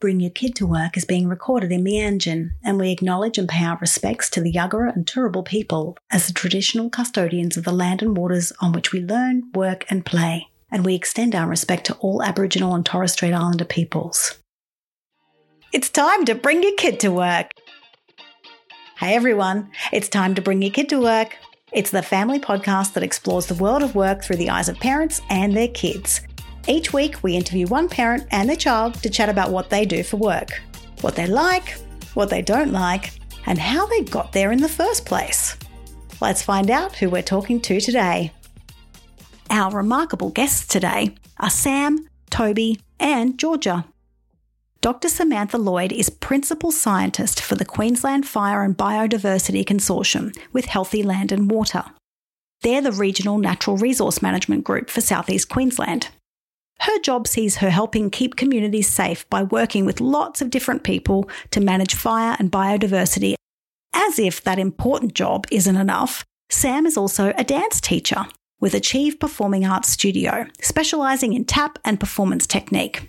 Bring Your Kid to Work is being recorded in Meanjin, and we acknowledge and pay our respects to the Yuggera and Turrbal people as the traditional custodians of the land and waters on which we learn, work, and play. And we extend our respect to all Aboriginal and Torres Strait Islander peoples. It's time to bring your kid to work. Hey everyone, it's time to bring your kid to work. It's the family podcast that explores the world of work through the eyes of parents and their kids. Each week, we interview one parent and their child to chat about what they do for work, what they like, what they don't like, and how they got there in the first place. Let's find out who we're talking to today. Our remarkable guests today are Sam, Toby, and Georgia. Dr. Samantha Lloyd is Principal Scientist for the Queensland Fire and Biodiversity Consortium with Healthy Land and Water. They're the regional natural resource management group for Southeast Queensland. Her job sees her helping keep communities safe by working with lots of different people to manage fire and biodiversity. As if that important job isn't enough, Sam is also a dance teacher with Achieve Performing Arts Studio, specialising in tap and performance technique.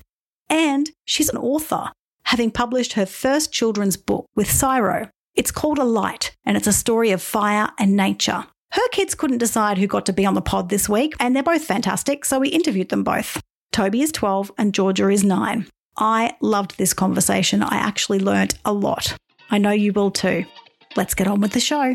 And she's an author, having published her first children's book with CSIRO. It's called Alight, and it's a story of fire and nature. Her kids couldn't decide who got to be on the pod this week, and they're both fantastic, so we interviewed them both. Toby is 12 and Georgia is 9. I loved this conversation. I actually learnt a lot. I know you will too. Let's get on with the show.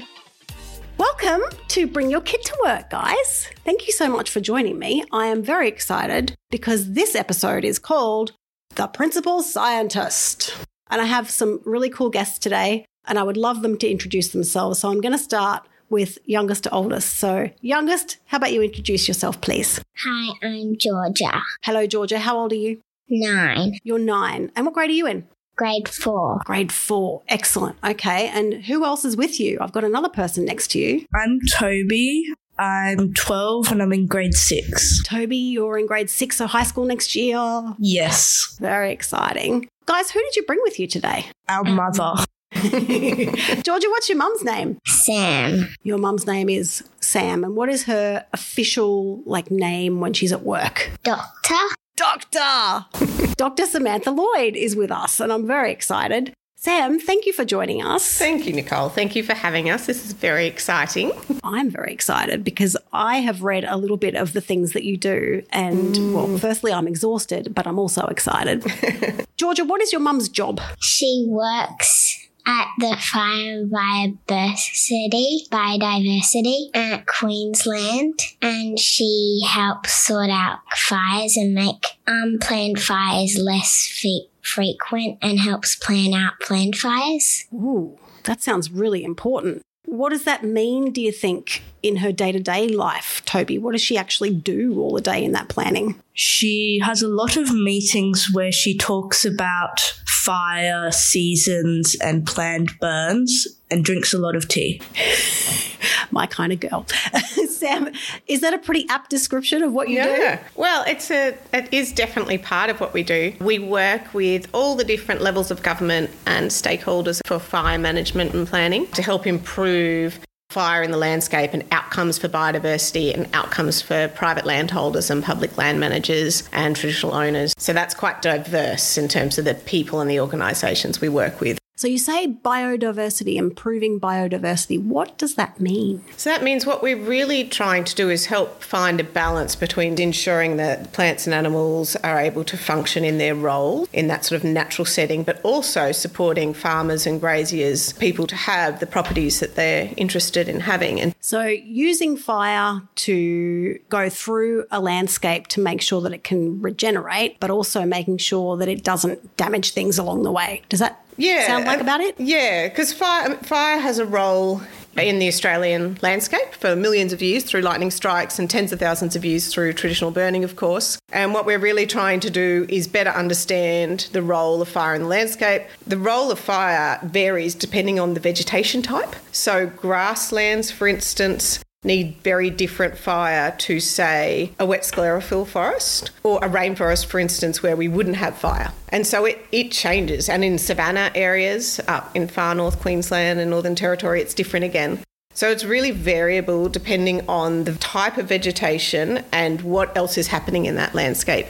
Welcome to Bring Your Kid to Work, guys. Thank you so much for joining me. I am very excited because this episode is called The Principal Scientist. And I have some really cool guests today, and I would love them to introduce themselves. So I'm going to start with youngest to oldest. So, youngest, how about you introduce yourself, please? Hi, I'm Georgia. Hello, Georgia. How old are you? Nine. You're nine. And what grade are you in? Grade four. Grade four. Excellent. Okay. And who else is with you? I've got another person next to you. I'm Toby. I'm 12 and I'm in grade six. Toby, you're in grade six, so high school next year. Yes. Very exciting. Guys, who did you bring with you today? Our mother. Georgia, what's your mum's name? Sam. Your mum's name is Sam. And what is her official like name when she's at work? Doctor. Doctor. Dr. Samantha Lloyd is with us, and I'm very excited. Sam, thank you for joining us. Thank you, Nicole. Thank you for having us. This is very exciting. I'm very excited because I have read a little bit of the things that you do. And, well, mm. firstly, I'm exhausted, but I'm also excited. Georgia, what is your mum's job? She works at the Fire Biodiversity, Biodiversity at Queensland and she helps sort out fires and make unplanned fires less fe- frequent and helps plan out planned fires. Ooh, that sounds really important. What does that mean, do you think, in her day to day life, Toby? What does she actually do all the day in that planning? She has a lot of meetings where she talks about fire, seasons, and planned burns and drinks a lot of tea. My kind of girl. Sam, is that a pretty apt description of what you Yeah. do? Well, it's a it is definitely part of what we do. We work with all the different levels of government and stakeholders for fire management and planning to help improve fire in the landscape and outcomes for biodiversity and outcomes for private landholders and public land managers and traditional owners. So that's quite diverse in terms of the people and the organisations we work with. So you say biodiversity, improving biodiversity. What does that mean? So that means what we're really trying to do is help find a balance between ensuring that plants and animals are able to function in their role in that sort of natural setting, but also supporting farmers and graziers, people to have the properties that they're interested in having. And So using fire to go through a landscape to make sure that it can regenerate, but also making sure that it doesn't damage things along the way. Does that yeah, sound like about it? Yeah, because fire, fire has a role in the Australian landscape for millions of years through lightning strikes and tens of thousands of years through traditional burning, of course. And what we're really trying to do is better understand the role of fire in the landscape. The role of fire varies depending on the vegetation type. So, grasslands, for instance, need very different fire to, say, a wet sclerophyll forest or a rainforest, for instance, where we wouldn't have fire. And so it, it changes. And in savanna areas up in far north Queensland and Northern Territory, it's different again. So it's really variable depending on the type of vegetation and what else is happening in that landscape.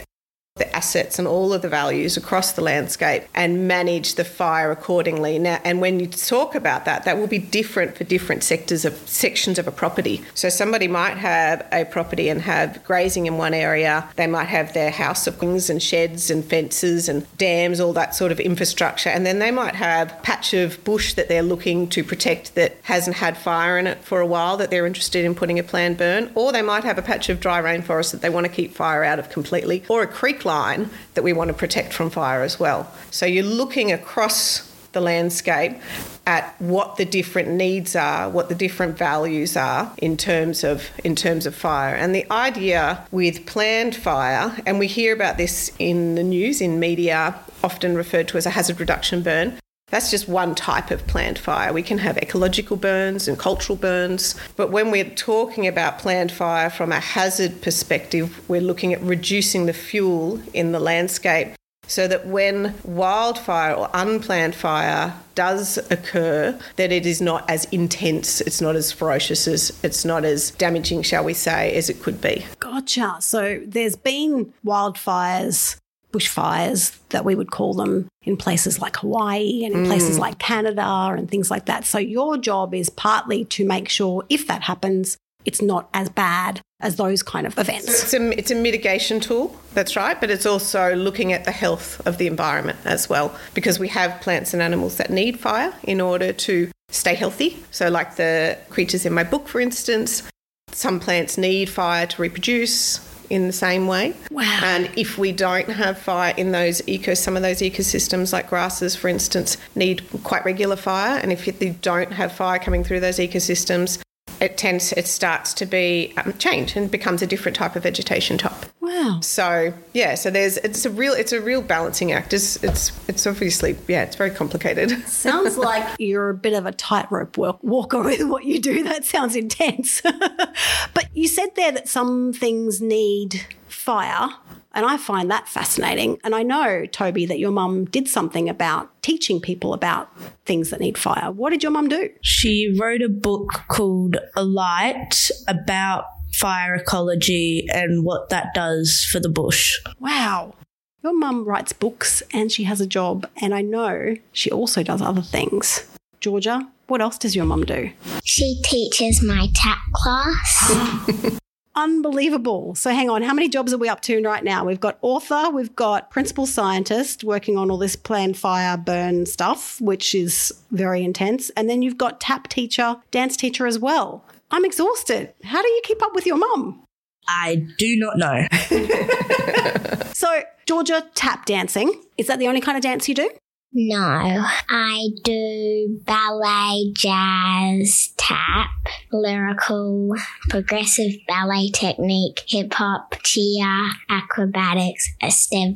The assets and all of the values across the landscape and manage the fire accordingly. Now, and when you talk about that, that will be different for different sectors of sections of a property. So somebody might have a property and have grazing in one area. They might have their house of wings and sheds and fences and dams, all that sort of infrastructure, and then they might have a patch of bush that they're looking to protect that hasn't had fire in it for a while that they're interested in putting a planned burn, or they might have a patch of dry rainforest that they want to keep fire out of completely, or a creek line that we want to protect from fire as well. So you're looking across the landscape at what the different needs are, what the different values are in terms of in terms of fire. And the idea with planned fire, and we hear about this in the news, in media, often referred to as a hazard reduction burn. That's just one type of planned fire. We can have ecological burns and cultural burns. But when we're talking about planned fire from a hazard perspective, we're looking at reducing the fuel in the landscape so that when wildfire or unplanned fire does occur, that it is not as intense, it's not as ferocious as it's not as damaging, shall we say, as it could be. Gotcha. So there's been wildfires bushfires that we would call them in places like Hawaii and in mm. places like Canada and things like that. So your job is partly to make sure if that happens, it's not as bad as those kind of events. So it's, a, it's a mitigation tool, that's right, but it's also looking at the health of the environment as well, because we have plants and animals that need fire in order to stay healthy. So, like the creatures in my book, for instance, some plants need fire to reproduce in the same way. Wow. And if we don't have fire in those eco, some of those ecosystems, like grasses, for instance, need quite regular fire. And if you don't have fire coming through those ecosystems, it tends it starts to be um, change and becomes a different type of vegetation type. Wow. So yeah, so there's it's a real it's a real balancing act. It's it's it's obviously yeah, it's very complicated. Sounds like you're a bit of a tightrope walker with what you do. That sounds intense. but you said there that some things need fire and I find that fascinating. And I know, Toby, that your mum did something about teaching people about things that need fire. What did your mum do? She wrote a book called Alight about fire ecology and what that does for the bush. Wow. Your mum writes books and she has a job, and I know she also does other things. Georgia, what else does your mum do? She teaches my tap class. unbelievable. So hang on, how many jobs are we up to right now? We've got author, we've got principal scientist working on all this planned fire burn stuff, which is very intense. And then you've got tap teacher, dance teacher as well. I'm exhausted. How do you keep up with your mum? I do not know. so, Georgia, tap dancing. Is that the only kind of dance you do? No, I do ballet, jazz, tap, lyrical, progressive ballet technique, hip hop, cheer, acrobatics, step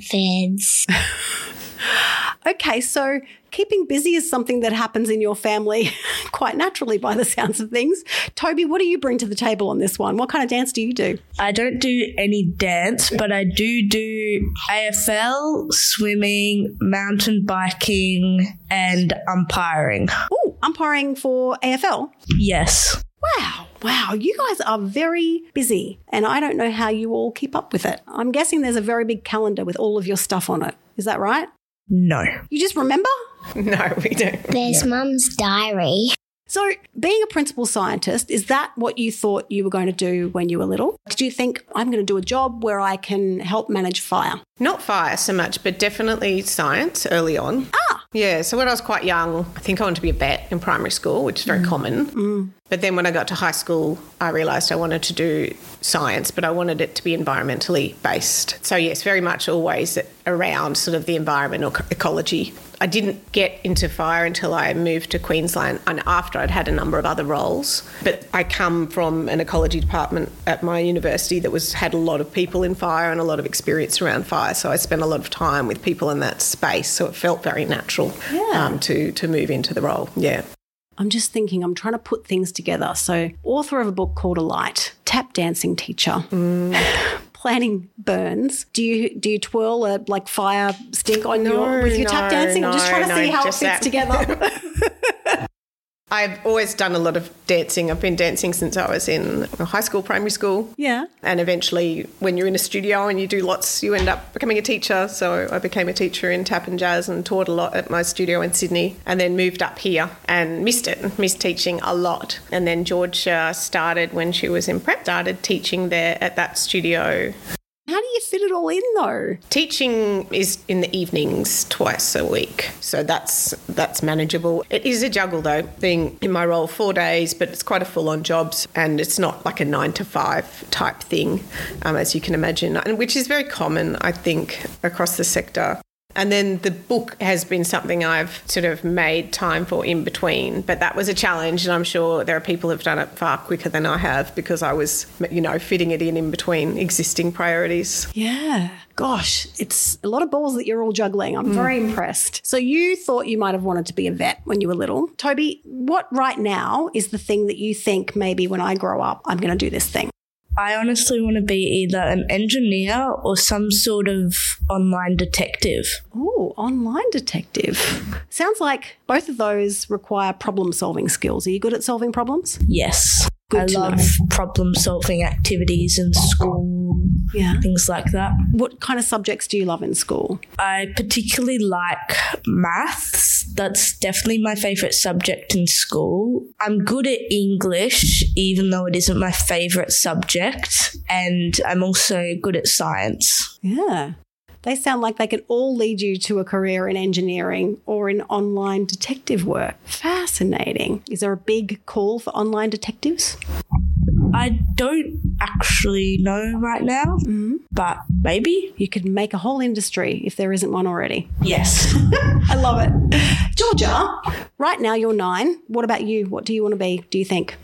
okay, so keeping busy is something that happens in your family quite naturally by the sounds of things. Toby, what do you bring to the table on this one? What kind of dance do you do? I don't do any dance, but I do do AFL, swimming, mountain biking, and umpiring. Oh, umpiring for AFL? Yes. Wow, wow, you guys are very busy, and I don't know how you all keep up with it. I'm guessing there's a very big calendar with all of your stuff on it. Is that right? No. You just remember? No, we don't. There's mum's diary. So, being a principal scientist, is that what you thought you were going to do when you were little? Did you think, I'm going to do a job where I can help manage fire? Not fire so much, but definitely science early on. Ah. Yeah, so when I was quite young, I think I wanted to be a vet in primary school, which is very mm. common. Mm. But then when I got to high school, I realised I wanted to do science, but I wanted it to be environmentally based. So, yes, very much always around sort of the environment or ecology I didn't get into fire until I moved to Queensland and after I'd had a number of other roles. But I come from an ecology department at my university that was had a lot of people in fire and a lot of experience around fire. So I spent a lot of time with people in that space. So it felt very natural yeah. um, to to move into the role. Yeah. I'm just thinking, I'm trying to put things together. So, author of a book called Alight, tap dancing teacher. Mm. planning burns, do you do you twirl a like fire stink on no, your with your no, tap dancing? I'm just trying to see how it fits that. together. I've always done a lot of dancing. I've been dancing since I was in high school, primary school. Yeah. And eventually, when you're in a studio and you do lots, you end up becoming a teacher. So I became a teacher in tap and jazz and taught a lot at my studio in Sydney and then moved up here and missed it, missed teaching a lot. And then Georgia started when she was in prep, started teaching there at that studio How do you fit it all in though? Teaching is in the evenings twice a week, so that's that's manageable. It is a juggle though, being in my role four days, but it's quite a full-on job, and it's not like a nine to five type thing, um, as you can imagine, and which is very common, I think, across the sector. And then the book has been something I've sort of made time for in between, but that was a challenge, and I'm sure there are people who've done it far quicker than I have because I was, you know, fitting it in in between existing priorities. Yeah. Gosh, it's a lot of balls that you're all juggling. I'm mm. very impressed. So, you thought you might have wanted to be a vet when you were little. Toby, what right now is the thing that you think maybe when I grow up, I'm going to do this thing? I honestly want to be either an engineer or some sort of online detective. Oh, online detective. Sounds like both of those require problem solving skills. Are you good at solving problems? Yes. Good I love know. problem solving activities in school, Yeah. things like that. What kind of subjects do you love in school? I particularly like maths. That's definitely my favorite subject in school. I'm good at English, even though it isn't my favorite subject. And I'm also good at science. Yeah. They sound like they could all lead you to a career in engineering or in online detective work. Fascinating. Is there a big call for online detectives? I don't actually know right now, mm-hmm. but maybe. You could make a whole industry if there isn't one already. Yes. I love it. Georgia, right now you're nine. What about you? What do you want to be, do you think?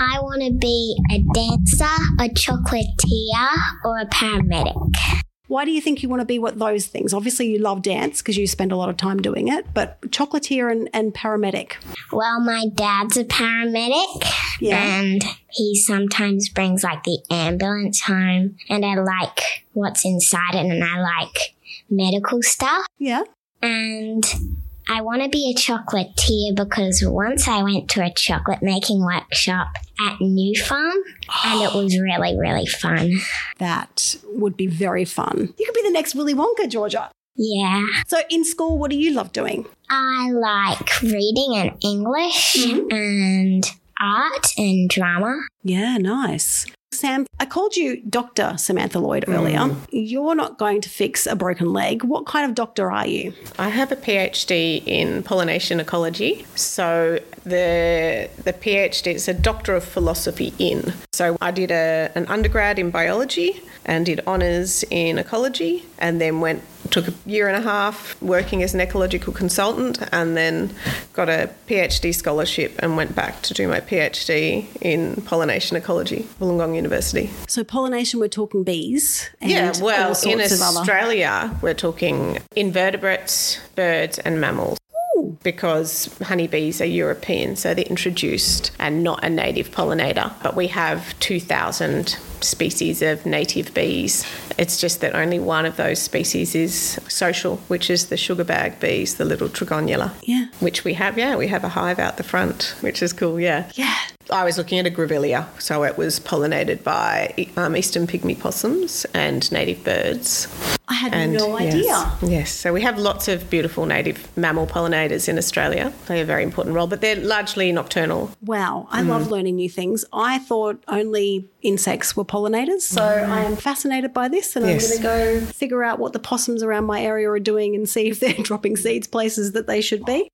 I want to be a dancer, a chocolatier, or a paramedic. Why do you think you want to be what those things? Obviously, you love dance because you spend a lot of time doing it, but chocolatier and, and paramedic. Well, my dad's a paramedic, Yeah. and he sometimes brings like the ambulance home, and I like what's inside it, and I like medical stuff. Yeah. And I want to be a chocolatier because once I went to a chocolate making workshop at New Farm, and it was really, really fun. That would be very fun. You could be the next Willy Wonka, Georgia. Yeah. So, in school, what do you love doing? I like reading and English mm-hmm. and art and drama. Yeah, nice. Sam, I called you Dr. Samantha Lloyd earlier. Mm. You're not going to fix a broken leg. What kind of doctor are you? I have a PhD in pollination ecology. So the the PhD is a Doctor of Philosophy in. So I did a, an undergrad in biology and did honours in ecology, and then went took a year and a half working as an ecological consultant, and then got a PhD scholarship and went back to do my PhD in pollination ecology, Wollongong University. So, pollination, we're talking bees. And Yeah, well, in of other. Australia, we're talking invertebrates, birds, and mammals. Because honeybees are European, so they're introduced and not a native pollinator. But we have 2,000 species of native bees. It's just that only one of those species is social, which is the sugar bag bees, the little Tetragonula. Yeah. Which we have, yeah, we have a hive out the front, which is cool, yeah. Yeah. I was looking at a grevillea, so it was pollinated by um, eastern pygmy possums and native birds. I had And no idea. Yes, so we have lots of beautiful native mammal pollinators in Australia. They Play a very important role, but they're largely nocturnal. Wow, I Mm. love learning new things. I thought only insects were pollinators, so I am fascinated by this, and Mm. Yes. I'm going to go figure out what the possums around my area are doing and see if they're dropping seeds places that they should be.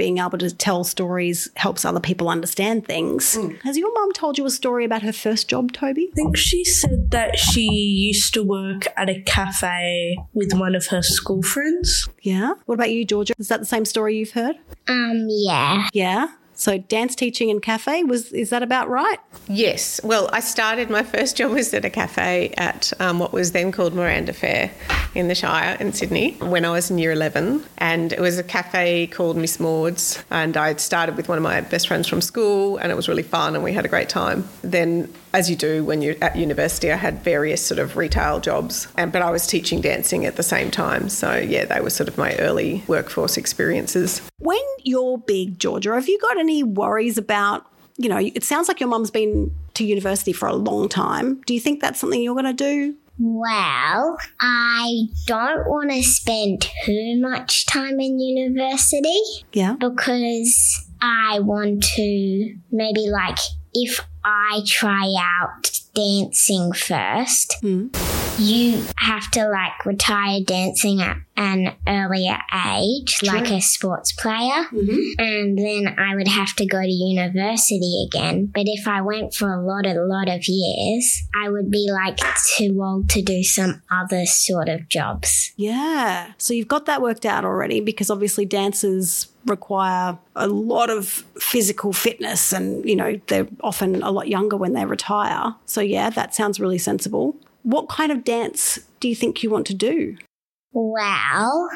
Being able to tell stories helps other people understand things. Mm. Has your mum told you a story about her first job, Toby? I think she said that she used to work at a cafe with one of her school friends. Yeah. What about you, Georgia? Is that the same story you've heard? Um, yeah. Yeah. So dance teaching and cafe was is that about right? Yes, well, I started my first job was at a cafe at um, what was then called Miranda Fair in the Shire in Sydney when I was in year 11. And it was a cafe called Miss Maud's. And I started with one of my best friends from school, and it was really fun, and we had a great time. Then, as you do when you're at university, I had various sort of retail jobs, and, but I was teaching dancing at the same time. So, yeah, they were sort of my early workforce experiences. When you're big, Georgia, have you got any worries about, you know, it sounds like your mum's been to university for a long time. Do you think that's something you're going to do? Well, I don't want to spend too much time in university Yeah. because I want to maybe like if I try out dancing first, hmm. you have to like retire dancing at an earlier age, like a sports player, mm-hmm. and then I would have to go to university again. But if I went for a lot, a lot of years, I would be like too old to do some other sort of jobs. Yeah. So you've got that worked out already because obviously dancers require a lot of physical fitness and, you know, they're often a lot younger when they retire. So yeah, that sounds really sensible. What kind of dance do you think you want to do? Well,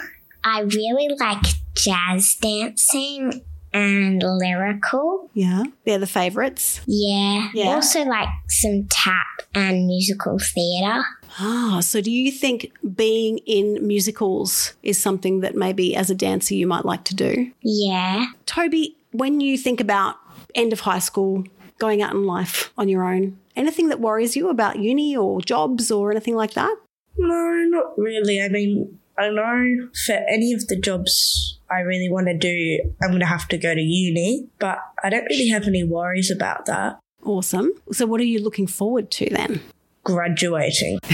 I really like jazz dancing and lyrical. Yeah. They're the favorites. Yeah. Yeah. Also like some tap and musical theatre. Ah, so do you think being in musicals is something that maybe as a dancer you might like to do? Yeah. Toby, when you think about end of high school, going out in life on your own, anything that worries you about uni or jobs or anything like that? No, not really. I mean, I know for any of the jobs I really want to do, I'm going to have to go to uni, but I don't really have any worries about that. Awesome. So, what are you looking forward to then? Graduating.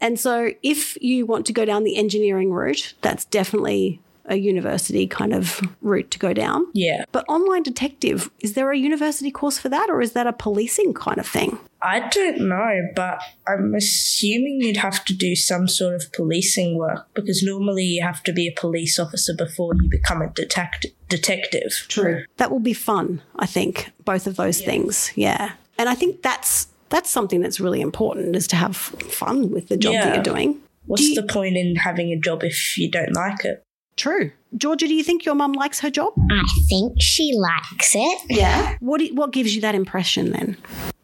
And so, if you want to go down the engineering route, that's definitely a university kind of route to go down. Yeah. But online detective, is there a university course for that or is that a policing kind of thing? I don't know, but I'm assuming you'd have to do some sort of policing work because normally you have to be a police officer before you become a detect- detective. True. That will be fun, I think, both of those things. Yeah. And I think that's that's something that's really important is to have fun with the job that you're doing. What's Do you- the point in having a job if you don't like it? True. Georgia, do you think your mum likes her job? I think she likes it Yeah. What do- what gives you that impression then?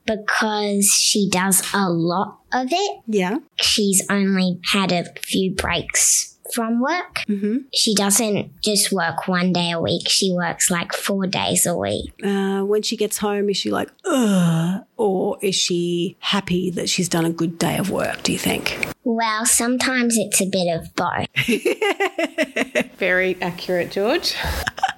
because she does a lot of it. Yeah. She's only had a few breaks from work. Mm-hmm. She doesn't just work one day a week, she works like four days a week. Uh, when she gets home, is she like, ugh? Or is she happy that she's done a good day of work, do you think? Well, sometimes it's a bit of both. Very accurate, George.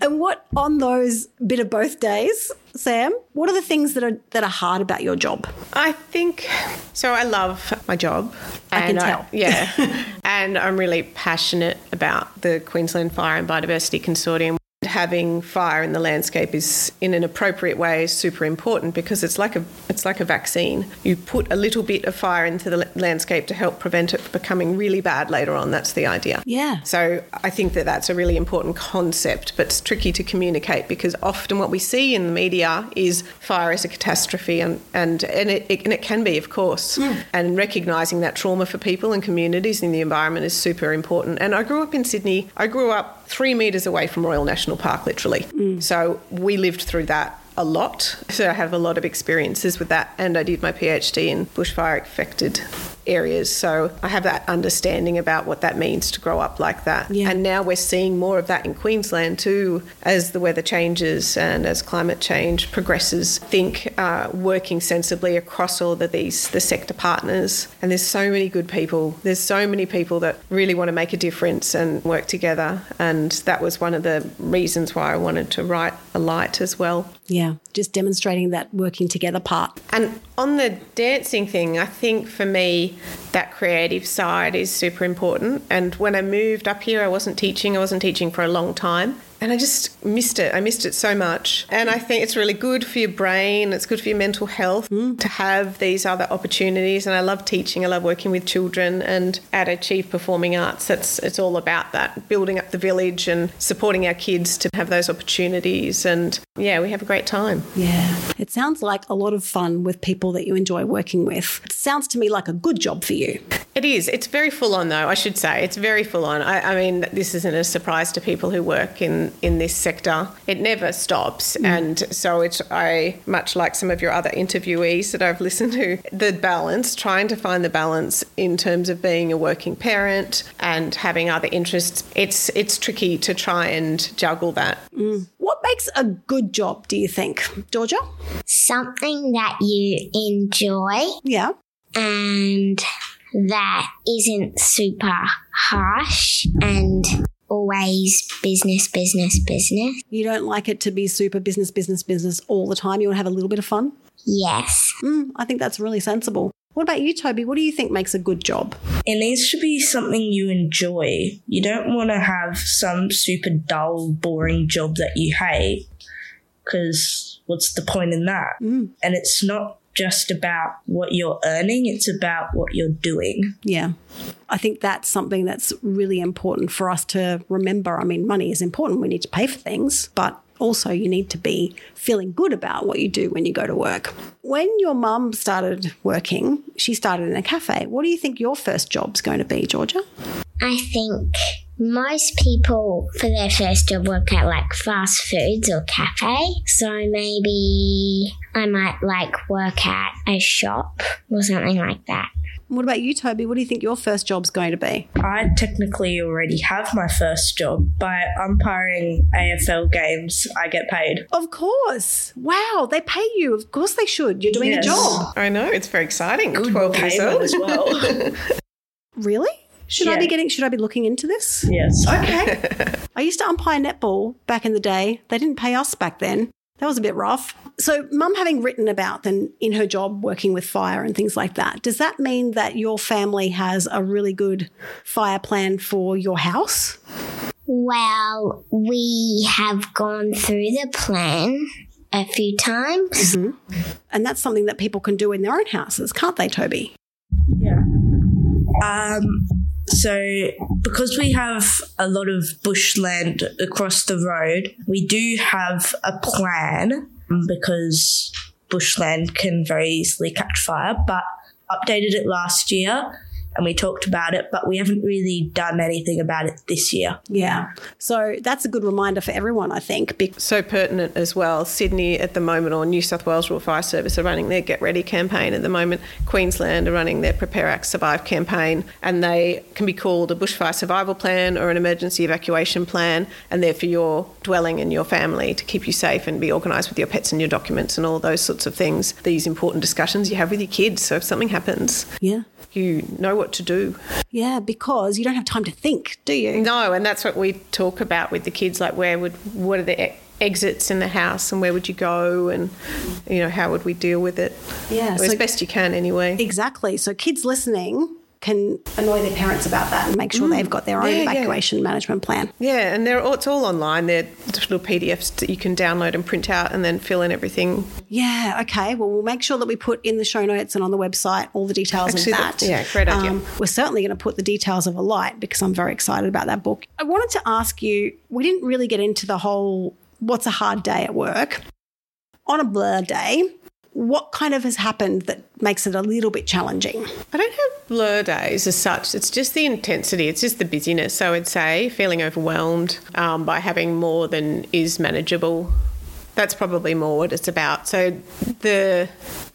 And what on those bit of both days, Sam, what are the things that are that are hard about your job? I think so. I love my job. I can tell. yeah. and I'm really passionate about the Queensland Fire and Biodiversity Consortium. Having fire in the landscape is in an appropriate way is super important because it's like a it's like a vaccine. You put a little bit of fire into the landscape to help prevent it from becoming really bad later on. That's the idea. Yeah. So I think that that's a really important concept, but it's tricky to communicate because often what we see in the media is fire as a catastrophe, and and and it, it and it can be, of course. Hmm. And recognizing that trauma for people and communities in the environment is super important. And I grew up in Sydney. I grew up three meters away from Royal National Park, literally. Mm. So we lived through that a lot. So I have a lot of experiences with that. And I did my PhD in bushfire affected areas. So I have that understanding about what that means to grow up like that. Yeah. And now we're seeing more of that in Queensland too, as the weather changes and as climate change progresses. I think uh, working sensibly across all of these, the sector partners. And there's so many good people. There's so many people that really want to make a difference and work together. And that was one of the reasons why I wanted to write Alight as well. Yeah. Just demonstrating that working together part. And on the dancing thing, I think for me, that creative side is super important. And when I moved up here, I wasn't teaching, I wasn't teaching for a long time. And I just missed it. I missed it so much. And I think it's really good for your brain, it's good for your mental health hmm. to have these other opportunities. And I love teaching, I love working with children. And at Achieve Performing Arts, that's it's all about that building up the village and supporting our kids to have those opportunities. And yeah, we have a great time. Yeah. It sounds like a lot of fun with people that you enjoy working with. It sounds to me like a good job for you. It is. It's very full on, though, I should say. It's very full on. I, I mean, this isn't a surprise to people who work in in in this sector. It never stops, mm. and so it's I much like some of your other interviewees that I've listened to. The balance, trying to find the balance in terms of being a working parent and having other interests. It's it's tricky to try and juggle that. Mm. What makes a good job, do you think, Georgia? Something that you enjoy Yeah. and that isn't super harsh and always business, business, business. You don't like it to be super business, business, business all the time. You want to have a little bit of fun. Yes. Mm, I think that's really sensible. What about you, Toby? What do you think makes a good job? It needs to be something you enjoy. You don't want to have some super dull, boring job that you hate, because what's the point in that? Mm. And it's not just about what you're earning, it's about what you're doing. Yeah. I think that's something that's really important for us to remember. I mean, money is important. We need to pay for things, but also you need to be feeling good about what you do when you go to work. When your mum started working, she started in a cafe. What do you think your first job's going to be, Georgia? I think most people for their first job work at like fast foods or cafe. So maybe I might like work at a shop or something like that. What about you, Toby? What do you think your first job's going to be? I technically already have my first job. By umpiring AFL games, I get paid. Of course. Wow, they pay you. Of course they should. You're doing Yes. a job. I know it's very exciting. Good Twelve years old as well. Really? Should I be getting should I be looking into this? yes. Okay. I used to umpire netball back in the day. They didn't pay us back then. That was a bit rough. So, mum having written about then in her job working with fire and things like that, does that mean that your family has a really good fire plan for your house? Well, we have gone through the plan a few times. And that's something that people can do in their own houses, can't they, Toby? Yeah. Um, so, because we have a lot of bushland across the road, we do have a plan because bushland can very easily catch fire, but updated it last year and we talked about it, but we haven't really done anything about it this year. Yeah. So, that's a good reminder for everyone, I think. Be- so pertinent as well. Sydney at the moment, or New South Wales Rural Fire Service, are running their Get Ready campaign at the moment. Queensland are running their Prepare Act Survive campaign, and they can be called a bushfire survival plan or an emergency evacuation plan, and they're for your dwelling and your family to keep you safe and be organised with your pets and your documents and all those sorts of things. These important discussions you have with your kids. So if something happens, yeah. You know what to do. Yeah, because you don't have time to think, do you? No, and that's what we talk about with the kids. Like, where would what are the exits in the house, and where would you go, and you know how would we deal with it? Yeah, as so- best you can, anyway. Exactly. So kids listening can annoy their parents about that and make sure they've got their own Yeah, yeah. evacuation management plan. Yeah, and they're all, it's all online. They're little PDFs that you can download and print out, and then fill in everything. Yeah, okay. Well, we'll make sure that we put in the show notes and on the website all the details Actually, of that- that. Um, yeah, great idea. we're certainly going to put the details of Alight because I'm very excited about that book. I wanted to ask you, we didn't really get into the whole what's a hard day at work. On a blur day, what kind of has happened that makes it a little bit challenging? I don't have blur days as such. It's just the intensity. It's just the busyness. I would say feeling overwhelmed um, by having more than is manageable. That's probably more what it's about. So the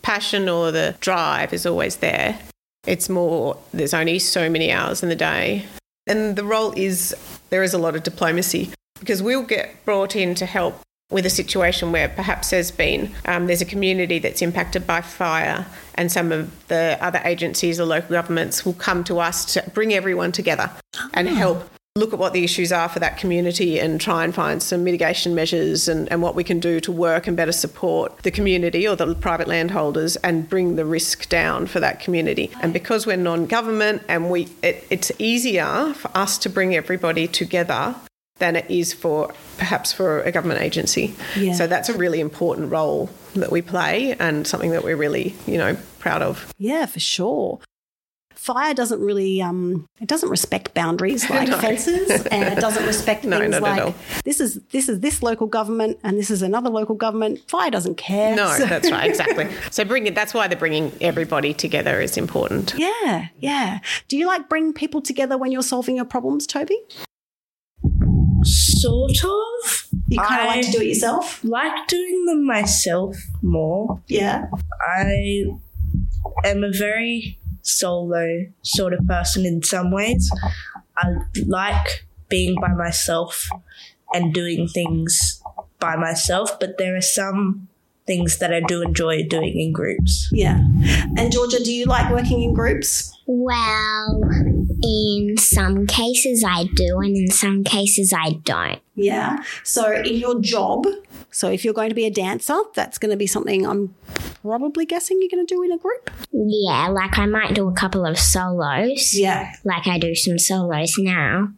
passion or the drive is always there. It's more. There's only so many hours in the day, and the role is there is a lot of diplomacy because we'll get brought in to help with a situation where perhaps there's been um, there's a community that's impacted by fire and some of the other agencies or local governments will come to us to bring everyone together and help look at what the issues are for that community and try and find some mitigation measures and, and what we can do to work and better support the community or the private landholders and bring the risk down for that community. And because we're non-government and we it, it's easier for us to bring everybody together than it is for perhaps for a government agency. Yeah. So that's a really important role that we play and something that we're really, you know, proud of. Yeah, for sure. Fire doesn't really um it doesn't respect boundaries like No. fences and it doesn't respect No, things like this is this is this local government and this is another local government. Fire doesn't care. No, So- that's right, exactly. So bring it that's why the bringing everybody together is important. Yeah, yeah. Do you like bring people together when you're solving your problems, Toby? Sort of. You kind of like to do it yourself? like doing them myself more. Yeah. I am a very solo sort of person in some ways. I like being by myself and doing things by myself, but there are some things that I do enjoy doing in groups. Yeah. And Georgia, do you like working in groups? Well, in some cases I do, and in some cases I don't. Yeah. So in your job, so if you're going to be a dancer, that's going to be something I'm probably guessing you're going to do in a group. Yeah, like I might do a couple of solos, Yeah. like I do some solos now,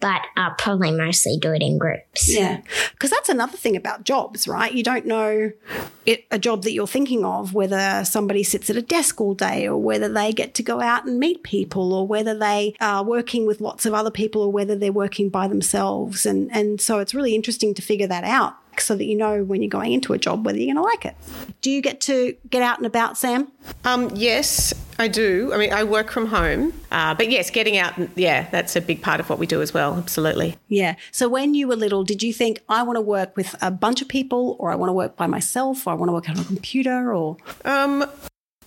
but I'll probably mostly do it in groups. Yeah. Because that's another thing about jobs, right? You don't know it, a job that you're thinking of, whether somebody sits at a desk all day or whether they get to go out and meet people or whether they are working with lots of other people or whether they're working by themselves. And, and so it's really interesting to figure that out so that you know when you're going into a job whether you're going to like it. Do you get to get out and about, Sam? Um, yes, I do. I mean, I work from home, uh, but yes, getting out, yeah, that's a big part of what we do as well. Absolutely. Yeah. So when you were little, did you think I want to work with a bunch of people or I want to work by myself or I want to work on a computer or Um,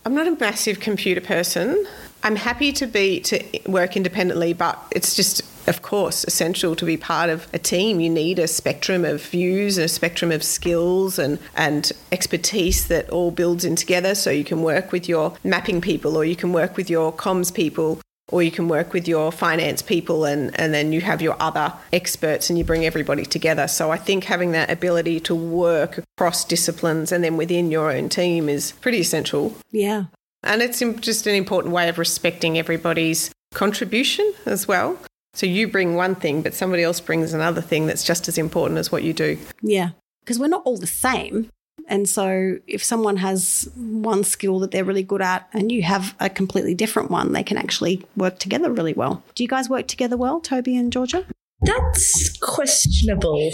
I'm not a massive computer person. I'm happy to be to work independently, but it's just, of course, essential to be part of a team. You need a spectrum of views, and a spectrum of skills, and and expertise that all builds in together. So you can work with your mapping people, or you can work with your comms people, or you can work with your finance people and, and then you have your other experts and you bring everybody together. So I think having that ability to work across disciplines and then within your own team is pretty essential. yeah. And it's just an important way of respecting everybody's contribution as well. So you bring one thing, but somebody else brings another thing that's just as important as what you do. Yeah. Because we're not all the same. And so if someone has one skill that they're really good at and you have a completely different one, they can actually work together really well. Do you guys work together well, Toby and Georgia? That's questionable.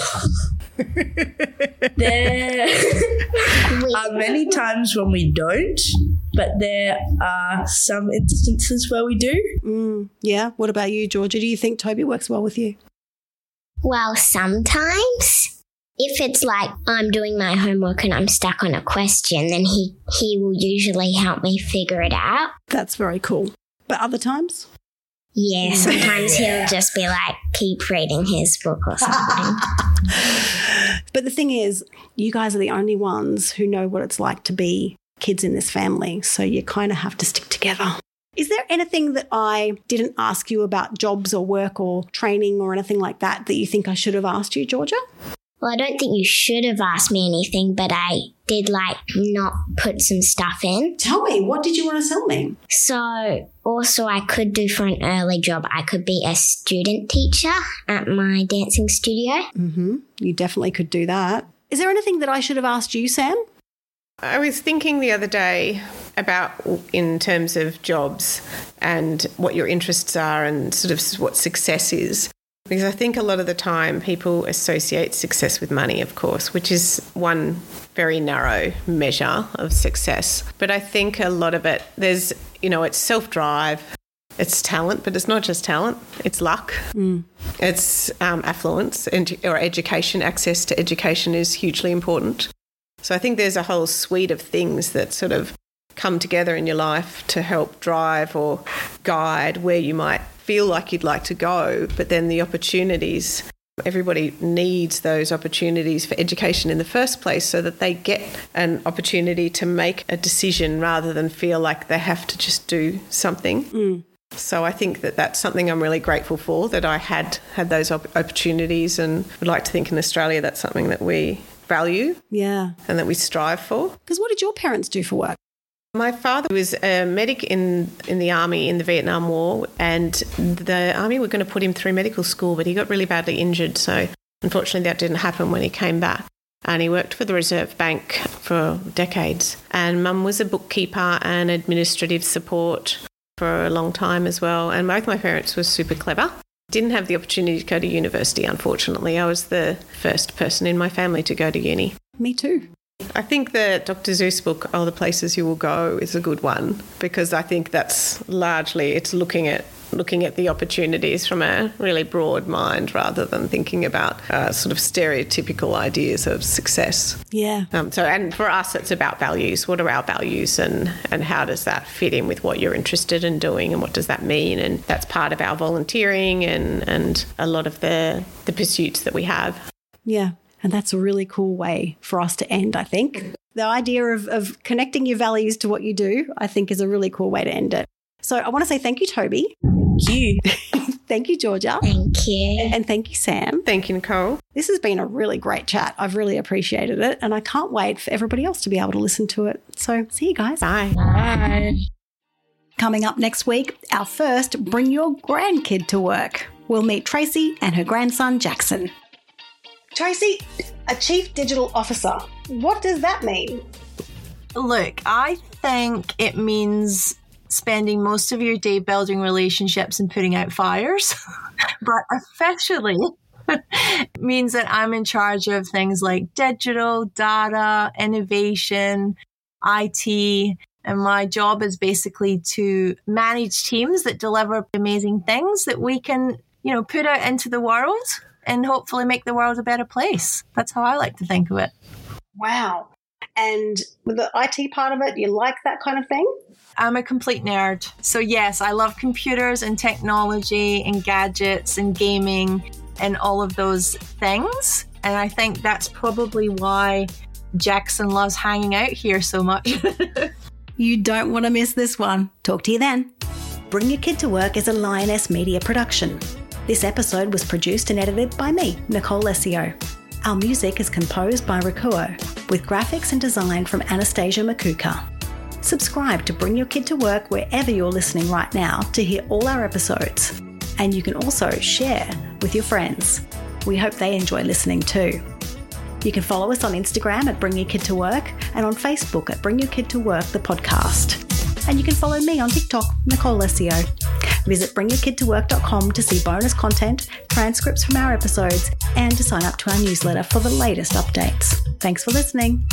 there are many times when we don't, but there are some instances where we do. Mm, yeah. What about you, Georgia? Do you think Toby works well with you? Well, sometimes. If it's like I'm doing my homework and I'm stuck on a question, then he, he will usually help me figure it out. That's very cool. But other times? Yeah, sometimes he'll just be like, keep reading his book or something. But the thing is, you guys are the only ones who know what it's like to be kids in this family. So you kind of have to stick together. Is there anything that I didn't ask you about jobs or work or training or anything like that that you think I should have asked you, Georgia? Well, I don't think you should have asked me anything, but I did like not put some stuff in. Tell me, what did you want to tell me? So, also, I could do for an early job, I could be a student teacher at my dancing studio. Mm-hmm. You definitely could do that. Is there anything that I should have asked you, Sam? I was thinking the other day about in terms of jobs and what your interests are and sort of what success is. Because I think a lot of the time people associate success with money, of course, which is one very narrow measure of success. But I think a lot of it, there's, you know, it's self drive, it's talent, but it's not just talent, it's luck. It's um, affluence and, or education, access to education is hugely important. So I think there's a whole suite of things that sort of come together in your life to help drive or guide where you might feel like you'd like to go, but then the opportunities. Everybody needs those opportunities for education in the first place so that they get an opportunity to make a decision rather than feel like they have to just do something. Mm. So I think that that's something I'm really grateful for that I had had those op- opportunities and would like to think in Australia that's something that we value Yeah. and that we strive for. Because what did your parents do for work? My father was a medic in, in the army in the Vietnam War, and the army were going to put him through medical school, but he got really badly injured. So, unfortunately, that didn't happen when he came back. And he worked for the Reserve Bank for decades. And mum was a bookkeeper and administrative support for a long time as well. And both my parents were super clever. Didn't have the opportunity to go to university, unfortunately. I was the first person in my family to go to uni. Me too. I think the Dr. Seuss book, All the Places You Will Go, is a good one because I think that's largely, it's looking at looking at the opportunities from a really broad mind rather than thinking about uh, sort of stereotypical ideas of success. Yeah. Um, so, and for us, it's about values. What are our values, and and how does that fit in with what you're interested in doing, and what does that mean? And that's part of our volunteering and and a lot of the the pursuits that we have. Yeah. And that's a really cool way for us to end, I think. The idea of, of connecting your values to what you do, I think, is a really cool way to end it. So I want to say thank you, Toby. Thank you. thank you, Georgia. Thank you. And thank you, Sam. Thank you, Nicole. This has been a really great chat. I've really appreciated it. And I can't wait for everybody else to be able to listen to it. So see you guys. Bye. Bye. Coming up next week, our first Bring Your Grandkid to Work. We'll meet Tracy and her grandson, Jackson. Tracy, a Chief Digital Officer. What does that mean? Look, I think it means spending most of your day building relationships and putting out fires. but officially, means that I'm in charge of things like digital, data, innovation, IT, and my job is basically to manage teams that deliver amazing things that we can, you know, put out into the world and hopefully make the world a better place. That's how I like to think of it. Wow. And with the IT part of it, you like that kind of thing? I'm a complete nerd. So, yes, I love computers and technology and gadgets and gaming and all of those things. And I think that's probably why Jackson loves hanging out here so much. you don't want to miss this one. Talk to you then. Bring Your Kid to Work is a Lioness Media production. This episode was produced and edited by me, Nicole Lessio. Our music is composed by Rakuo, with graphics and design from Anastasia Makuka. Subscribe to Bring Your Kid to Work wherever you're listening right now to hear all our episodes. And you can also share with your friends. We hope they enjoy listening too. You can follow us on Instagram at Bring Your Kid to Work and on Facebook at Bring Your Kid to Work, the podcast. And you can follow me on TikTok, Nicole Lessio. Visit bringyourkidtowork.com to see bonus content, transcripts from our episodes, and to sign up to our newsletter for the latest updates. Thanks for listening.